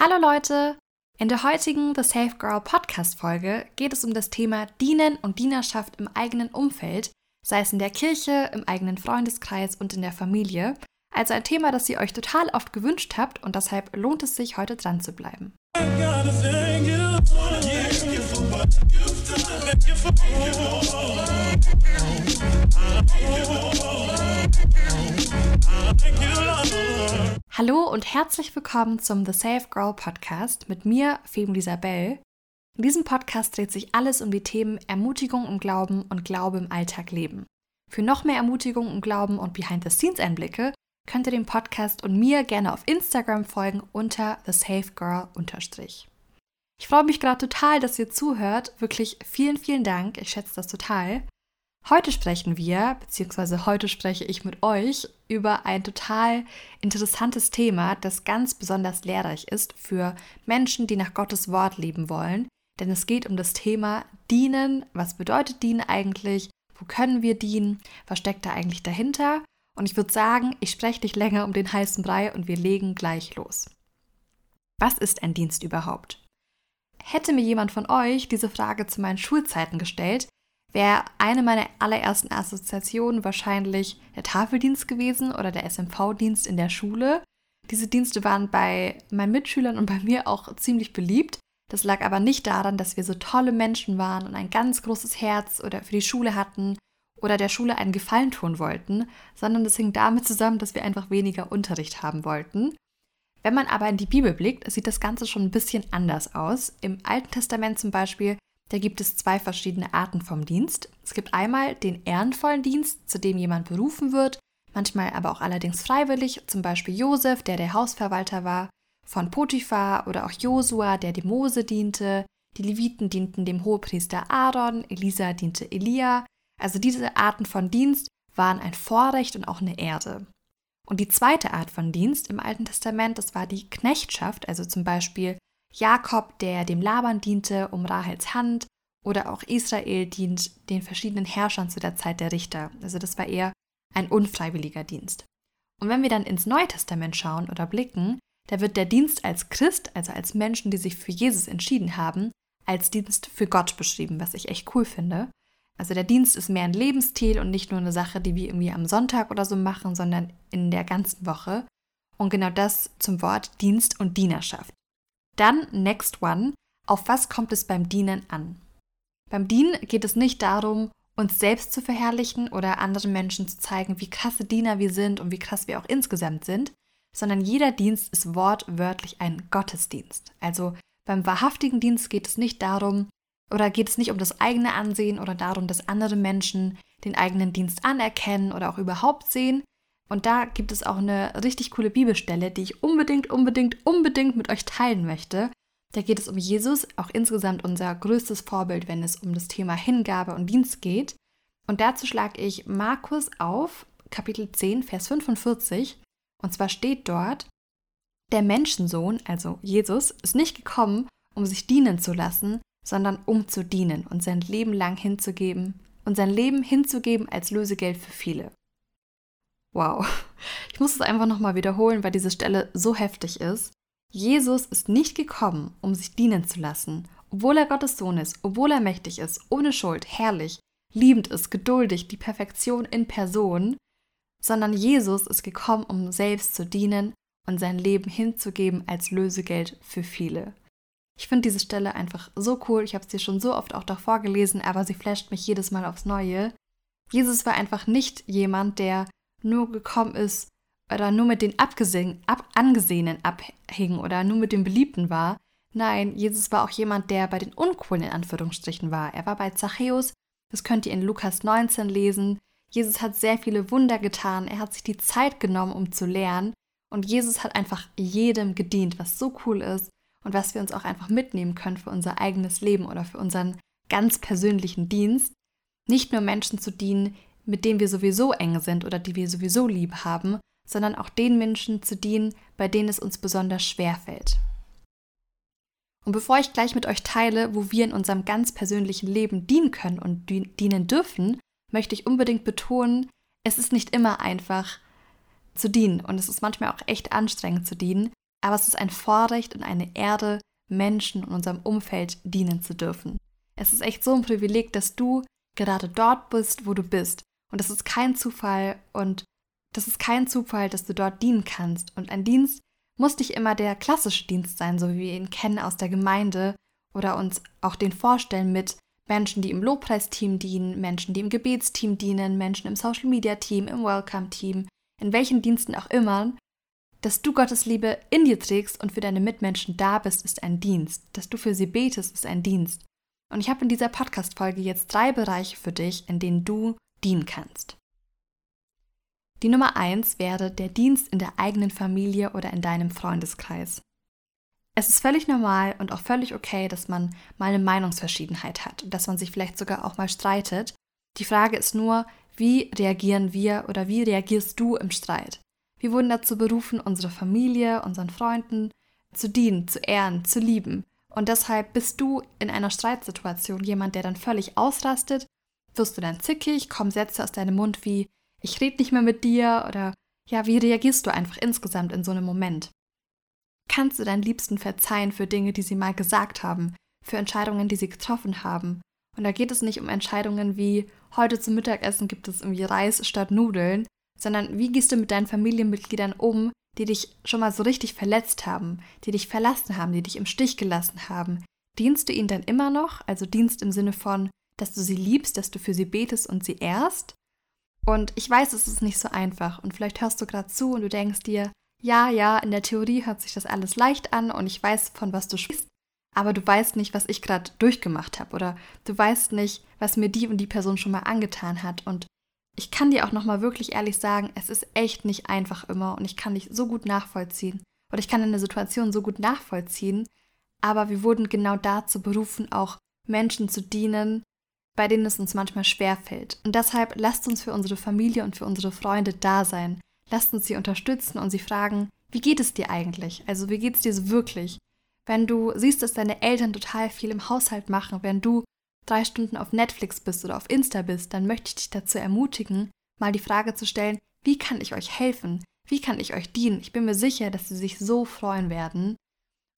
Hallo Leute! In der heutigen The Safe Girl Podcast Folge geht es um das Thema Dienen und Dienerschaft im eigenen Umfeld, sei es in der Kirche, im eigenen Freundeskreis und in der Familie. Also ein Thema, das ihr euch total oft gewünscht habt und deshalb lohnt es sich, heute dran zu bleiben. Hallo und herzlich willkommen zum The Safe Girl Podcast mit mir, Fem Isabel. In diesem Podcast dreht sich alles um die Themen Ermutigung im Glauben und Glaube im Alltag leben. Für noch mehr Ermutigung im Glauben und Behind-the-Scenes-Einblicke könnt ihr dem Podcast und mir gerne auf Instagram folgen unter The Safe Girl Ich freue mich gerade total, dass ihr zuhört. Wirklich vielen, vielen Dank. Ich schätze das total. Heute sprechen wir, beziehungsweise heute spreche ich mit euch über ein total interessantes Thema, das ganz besonders lehrreich ist für Menschen, die nach Gottes Wort leben wollen. Denn es geht um das Thema Dienen. Was bedeutet Dienen eigentlich? Wo können wir dienen? Was steckt da eigentlich dahinter? Und ich würde sagen, ich spreche nicht länger um den heißen Brei und wir legen gleich los. Was ist ein Dienst überhaupt? Hätte mir jemand von euch diese Frage zu meinen Schulzeiten gestellt, wäre eine meiner allerersten Assoziationen wahrscheinlich der Tafeldienst gewesen oder der SMV-Dienst in der Schule. Diese Dienste waren bei meinen Mitschülern und bei mir auch ziemlich beliebt. Das lag aber nicht daran, dass wir so tolle Menschen waren und ein ganz großes Herz oder für die Schule hatten oder der Schule einen Gefallen tun wollten, sondern es hing damit zusammen, dass wir einfach weniger Unterricht haben wollten. Wenn man aber in die Bibel blickt, sieht das Ganze schon ein bisschen anders aus. Im Alten Testament zum Beispiel da gibt es zwei verschiedene Arten vom Dienst. Es gibt einmal den ehrenvollen Dienst, zu dem jemand berufen wird, manchmal aber auch allerdings freiwillig, zum Beispiel Josef, der der Hausverwalter war, von Potiphar oder auch Josua, der dem Mose diente, die Leviten dienten dem Hohepriester Aaron, Elisa diente Elia. Also diese Arten von Dienst waren ein Vorrecht und auch eine Ehre. Und die zweite Art von Dienst im Alten Testament, das war die Knechtschaft, also zum Beispiel Jakob, der dem Laban diente um Rahels Hand, oder auch Israel dient den verschiedenen Herrschern zu der Zeit der Richter. Also das war eher ein unfreiwilliger Dienst. Und wenn wir dann ins Neue Testament schauen oder blicken, da wird der Dienst als Christ, also als Menschen, die sich für Jesus entschieden haben, als Dienst für Gott beschrieben, was ich echt cool finde. Also der Dienst ist mehr ein Lebensstil und nicht nur eine Sache, die wir irgendwie am Sonntag oder so machen, sondern in der ganzen Woche. Und genau das zum Wort Dienst und Dienerschaft. Dann Next One. Auf was kommt es beim Dienen an? Beim Dienen geht es nicht darum, uns selbst zu verherrlichen oder anderen Menschen zu zeigen, wie krasse Diener wir sind und wie krass wir auch insgesamt sind, sondern jeder Dienst ist wortwörtlich ein Gottesdienst. Also beim wahrhaftigen Dienst geht es nicht darum, oder geht es nicht um das eigene Ansehen oder darum, dass andere Menschen den eigenen Dienst anerkennen oder auch überhaupt sehen, und da gibt es auch eine richtig coole Bibelstelle, die ich unbedingt, unbedingt, unbedingt mit euch teilen möchte. Da geht es um Jesus, auch insgesamt unser größtes Vorbild, wenn es um das Thema Hingabe und Dienst geht. Und dazu schlage ich Markus auf, Kapitel 10, Vers 45. Und zwar steht dort, der Menschensohn, also Jesus, ist nicht gekommen, um sich dienen zu lassen, sondern um zu dienen und sein Leben lang hinzugeben und sein Leben hinzugeben als Lösegeld für viele. Wow. Ich muss es einfach nochmal wiederholen, weil diese Stelle so heftig ist. Jesus ist nicht gekommen, um sich dienen zu lassen, obwohl er Gottes Sohn ist, obwohl er mächtig ist, ohne Schuld, herrlich, liebend ist, geduldig, die Perfektion in Person, sondern Jesus ist gekommen, um selbst zu dienen und sein Leben hinzugeben als Lösegeld für viele. Ich finde diese Stelle einfach so cool. Ich habe sie schon so oft auch davor gelesen, aber sie flasht mich jedes Mal aufs Neue. Jesus war einfach nicht jemand, der nur gekommen ist oder nur mit den Abgesehen, ab, Angesehenen abhing oder nur mit den Beliebten war. Nein, Jesus war auch jemand, der bei den Uncoolen in Anführungsstrichen war. Er war bei Zachäus, das könnt ihr in Lukas 19 lesen. Jesus hat sehr viele Wunder getan, er hat sich die Zeit genommen, um zu lernen. Und Jesus hat einfach jedem gedient, was so cool ist und was wir uns auch einfach mitnehmen können für unser eigenes Leben oder für unseren ganz persönlichen Dienst. Nicht nur Menschen zu dienen, mit denen wir sowieso eng sind oder die wir sowieso lieb haben, sondern auch den Menschen zu dienen, bei denen es uns besonders schwer fällt. Und bevor ich gleich mit euch teile, wo wir in unserem ganz persönlichen Leben dienen können und dienen dürfen, möchte ich unbedingt betonen, es ist nicht immer einfach zu dienen und es ist manchmal auch echt anstrengend zu dienen. aber es ist ein Vorrecht und eine Erde, Menschen in unserem Umfeld dienen zu dürfen. Es ist echt so ein Privileg, dass du gerade dort bist, wo du bist. Und das ist kein Zufall und das ist kein Zufall, dass du dort dienen kannst. Und ein Dienst muss nicht immer der klassische Dienst sein, so wie wir ihn kennen aus der Gemeinde oder uns auch den vorstellen mit Menschen, die im Lobpreisteam dienen, Menschen, die im Gebetsteam dienen, Menschen im Social Media Team, im Welcome Team, in welchen Diensten auch immer, dass du Gottes Liebe in dir trägst und für deine Mitmenschen da bist, ist ein Dienst. Dass du für sie betest, ist ein Dienst. Und ich habe in dieser Podcast-Folge jetzt drei Bereiche für dich, in denen du dienen kannst. Die Nummer eins wäre der Dienst in der eigenen Familie oder in deinem Freundeskreis. Es ist völlig normal und auch völlig okay, dass man mal eine Meinungsverschiedenheit hat und dass man sich vielleicht sogar auch mal streitet. Die Frage ist nur, wie reagieren wir oder wie reagierst du im Streit? Wir wurden dazu berufen, unsere Familie, unseren Freunden zu dienen, zu ehren, zu lieben. Und deshalb bist du in einer Streitsituation jemand, der dann völlig ausrastet, wirst du dann zickig, kommen Sätze aus deinem Mund wie ich rede nicht mehr mit dir oder ja, wie reagierst du einfach insgesamt in so einem Moment? Kannst du deinen Liebsten verzeihen für Dinge, die sie mal gesagt haben, für Entscheidungen, die sie getroffen haben? Und da geht es nicht um Entscheidungen wie heute zum Mittagessen gibt es irgendwie Reis statt Nudeln, sondern wie gehst du mit deinen Familienmitgliedern um, die dich schon mal so richtig verletzt haben, die dich verlassen haben, die dich im Stich gelassen haben? Dienst du ihnen dann immer noch? Also Dienst im Sinne von, dass du sie liebst, dass du für sie betest und sie ehrst? Und ich weiß, es ist nicht so einfach. Und vielleicht hörst du gerade zu und du denkst dir, ja, ja, in der Theorie hört sich das alles leicht an und ich weiß, von was du sprichst, aber du weißt nicht, was ich gerade durchgemacht habe oder du weißt nicht, was mir die und die Person schon mal angetan hat. Und ich kann dir auch nochmal wirklich ehrlich sagen, es ist echt nicht einfach immer und ich kann dich so gut nachvollziehen oder ich kann eine Situation so gut nachvollziehen, aber wir wurden genau dazu berufen, auch Menschen zu dienen, bei denen es uns manchmal schwerfällt. Und deshalb lasst uns für unsere Familie und für unsere Freunde da sein. Lasst uns sie unterstützen und sie fragen, wie geht es dir eigentlich? Also wie geht es dir so wirklich? Wenn du siehst, dass deine Eltern total viel im Haushalt machen, wenn du drei Stunden auf Netflix bist oder auf Insta bist, dann möchte ich dich dazu ermutigen, mal die Frage zu stellen, wie kann ich euch helfen? Wie kann ich euch dienen? Ich bin mir sicher, dass sie sich so freuen werden.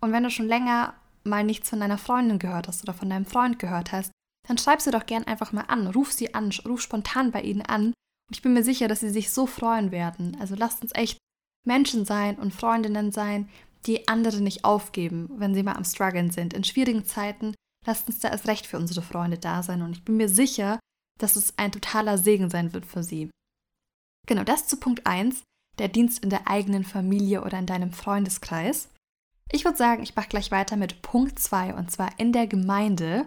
Und wenn du schon länger mal nichts von deiner Freundin gehört hast oder von deinem Freund gehört hast, dann schreib sie doch gern einfach mal an, ruf sie an, ruf spontan bei ihnen an. Und ich bin mir sicher, dass sie sich so freuen werden. Also lasst uns echt Menschen sein und Freundinnen sein, die andere nicht aufgeben, wenn sie mal am Struggeln sind. In schwierigen Zeiten lasst uns da erst recht für unsere Freunde da sein und ich bin mir sicher, dass es ein totaler Segen sein wird für sie. Genau das zu Punkt 1, der Dienst in der eigenen Familie oder in deinem Freundeskreis. Ich würde sagen, ich mache gleich weiter mit Punkt 2 und zwar in der Gemeinde,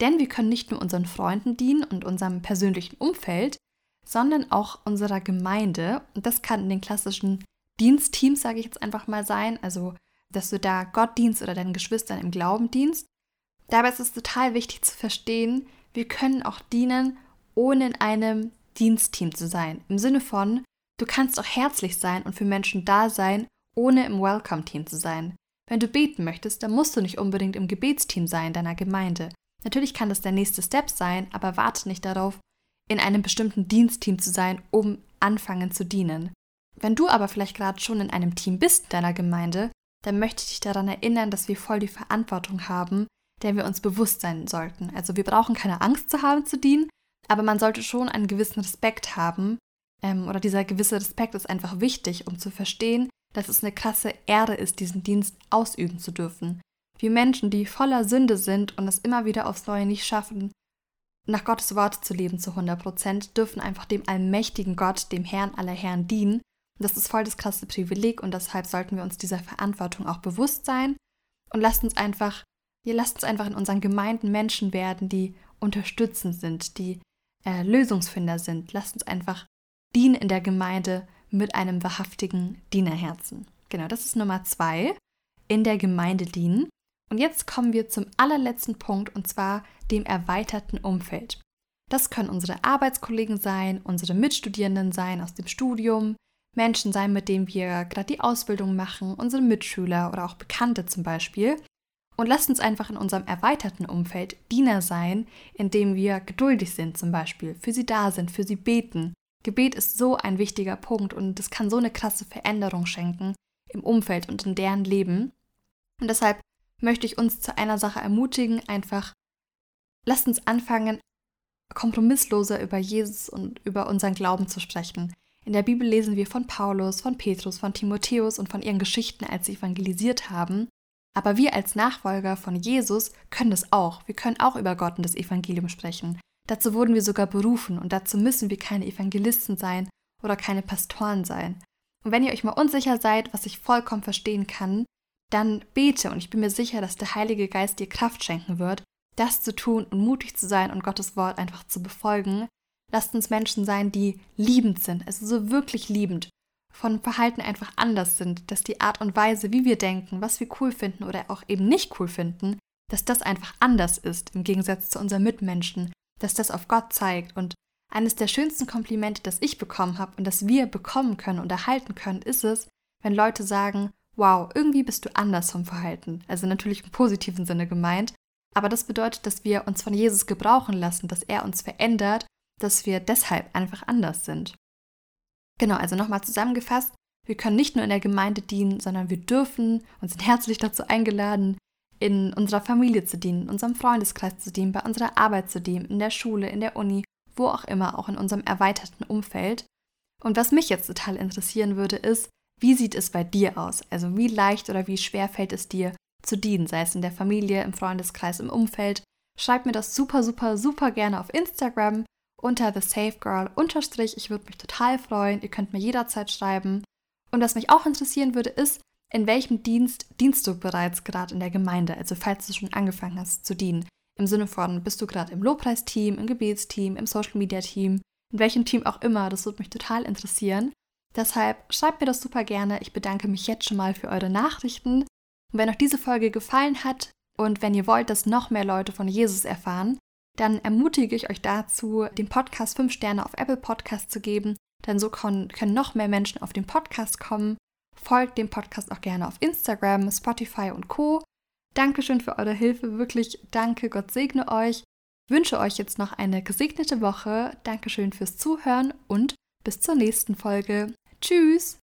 denn wir können nicht nur unseren Freunden dienen und unserem persönlichen Umfeld, sondern auch unserer Gemeinde und das kann in den klassischen Dienstteams, sage ich jetzt einfach mal sein, also dass du da Gott dienst oder deinen Geschwistern im Glauben dienst Dabei ist es total wichtig zu verstehen, wir können auch dienen, ohne in einem Dienstteam zu sein. Im Sinne von, du kannst auch herzlich sein und für Menschen da sein, ohne im Welcome-Team zu sein. Wenn du beten möchtest, dann musst du nicht unbedingt im Gebetsteam sein deiner Gemeinde. Natürlich kann das der nächste Step sein, aber warte nicht darauf, in einem bestimmten Dienstteam zu sein, um anfangen zu dienen. Wenn du aber vielleicht gerade schon in einem Team bist deiner Gemeinde, dann möchte ich dich daran erinnern, dass wir voll die Verantwortung haben, der wir uns bewusst sein sollten. Also wir brauchen keine Angst zu haben zu dienen, aber man sollte schon einen gewissen Respekt haben. Ähm, oder dieser gewisse Respekt ist einfach wichtig, um zu verstehen, dass es eine krasse Ehre ist, diesen Dienst ausüben zu dürfen. Wir Menschen, die voller Sünde sind und es immer wieder aufs Neue nicht schaffen, nach Gottes Wort zu leben zu 100 Prozent, dürfen einfach dem allmächtigen Gott, dem Herrn aller Herren dienen. Und das ist voll das krasse Privileg und deshalb sollten wir uns dieser Verantwortung auch bewusst sein und lasst uns einfach wir lasst uns einfach in unseren Gemeinden Menschen werden, die unterstützend sind, die äh, Lösungsfinder sind. Lasst uns einfach dienen in der Gemeinde mit einem wahrhaftigen Dienerherzen. Genau, das ist Nummer zwei. In der Gemeinde dienen. Und jetzt kommen wir zum allerletzten Punkt und zwar dem erweiterten Umfeld. Das können unsere Arbeitskollegen sein, unsere Mitstudierenden sein aus dem Studium, Menschen sein, mit denen wir gerade die Ausbildung machen, unsere Mitschüler oder auch Bekannte zum Beispiel. Und lasst uns einfach in unserem erweiterten Umfeld Diener sein, indem wir geduldig sind zum Beispiel, für sie da sind, für sie beten. Gebet ist so ein wichtiger Punkt und es kann so eine krasse Veränderung schenken im Umfeld und in deren Leben. Und deshalb möchte ich uns zu einer Sache ermutigen, einfach lasst uns anfangen, kompromissloser über Jesus und über unseren Glauben zu sprechen. In der Bibel lesen wir von Paulus, von Petrus, von Timotheus und von ihren Geschichten, als sie evangelisiert haben. Aber wir als Nachfolger von Jesus können das auch. Wir können auch über Gott und das Evangelium sprechen. Dazu wurden wir sogar berufen und dazu müssen wir keine Evangelisten sein oder keine Pastoren sein. Und wenn ihr euch mal unsicher seid, was ich vollkommen verstehen kann, dann bete und ich bin mir sicher, dass der Heilige Geist dir Kraft schenken wird, das zu tun und mutig zu sein und Gottes Wort einfach zu befolgen. Lasst uns Menschen sein, die liebend sind, also so wirklich liebend, von Verhalten einfach anders sind, dass die Art und Weise, wie wir denken, was wir cool finden oder auch eben nicht cool finden, dass das einfach anders ist im Gegensatz zu unseren Mitmenschen, dass das auf Gott zeigt. Und eines der schönsten Komplimente, das ich bekommen habe und das wir bekommen können und erhalten können, ist es, wenn Leute sagen, wow, irgendwie bist du anders vom Verhalten. Also natürlich im positiven Sinne gemeint, aber das bedeutet, dass wir uns von Jesus gebrauchen lassen, dass er uns verändert, dass wir deshalb einfach anders sind. Genau, also nochmal zusammengefasst, wir können nicht nur in der Gemeinde dienen, sondern wir dürfen und sind herzlich dazu eingeladen, in unserer Familie zu dienen, in unserem Freundeskreis zu dienen, bei unserer Arbeit zu dienen, in der Schule, in der Uni, wo auch immer, auch in unserem erweiterten Umfeld. Und was mich jetzt total interessieren würde, ist, wie sieht es bei dir aus? Also wie leicht oder wie schwer fällt es dir, zu dienen, sei es in der Familie, im Freundeskreis, im Umfeld. Schreib mir das super, super, super gerne auf Instagram unter The Safe Girl unterstrich. Ich würde mich total freuen. Ihr könnt mir jederzeit schreiben. Und was mich auch interessieren würde, ist, in welchem Dienst dienst du bereits gerade in der Gemeinde? Also falls du schon angefangen hast zu dienen. Im Sinne von, bist du gerade im Lobpreisteam, im Gebetsteam, im Social Media Team, in welchem Team auch immer. Das würde mich total interessieren. Deshalb schreibt mir das super gerne. Ich bedanke mich jetzt schon mal für eure Nachrichten. Und wenn euch diese Folge gefallen hat und wenn ihr wollt, dass noch mehr Leute von Jesus erfahren, dann ermutige ich euch dazu, dem Podcast 5 Sterne auf Apple Podcast zu geben, denn so können noch mehr Menschen auf den Podcast kommen. Folgt dem Podcast auch gerne auf Instagram, Spotify und Co. Dankeschön für eure Hilfe, wirklich danke, Gott segne euch. Wünsche euch jetzt noch eine gesegnete Woche. Dankeschön fürs Zuhören und bis zur nächsten Folge. Tschüss!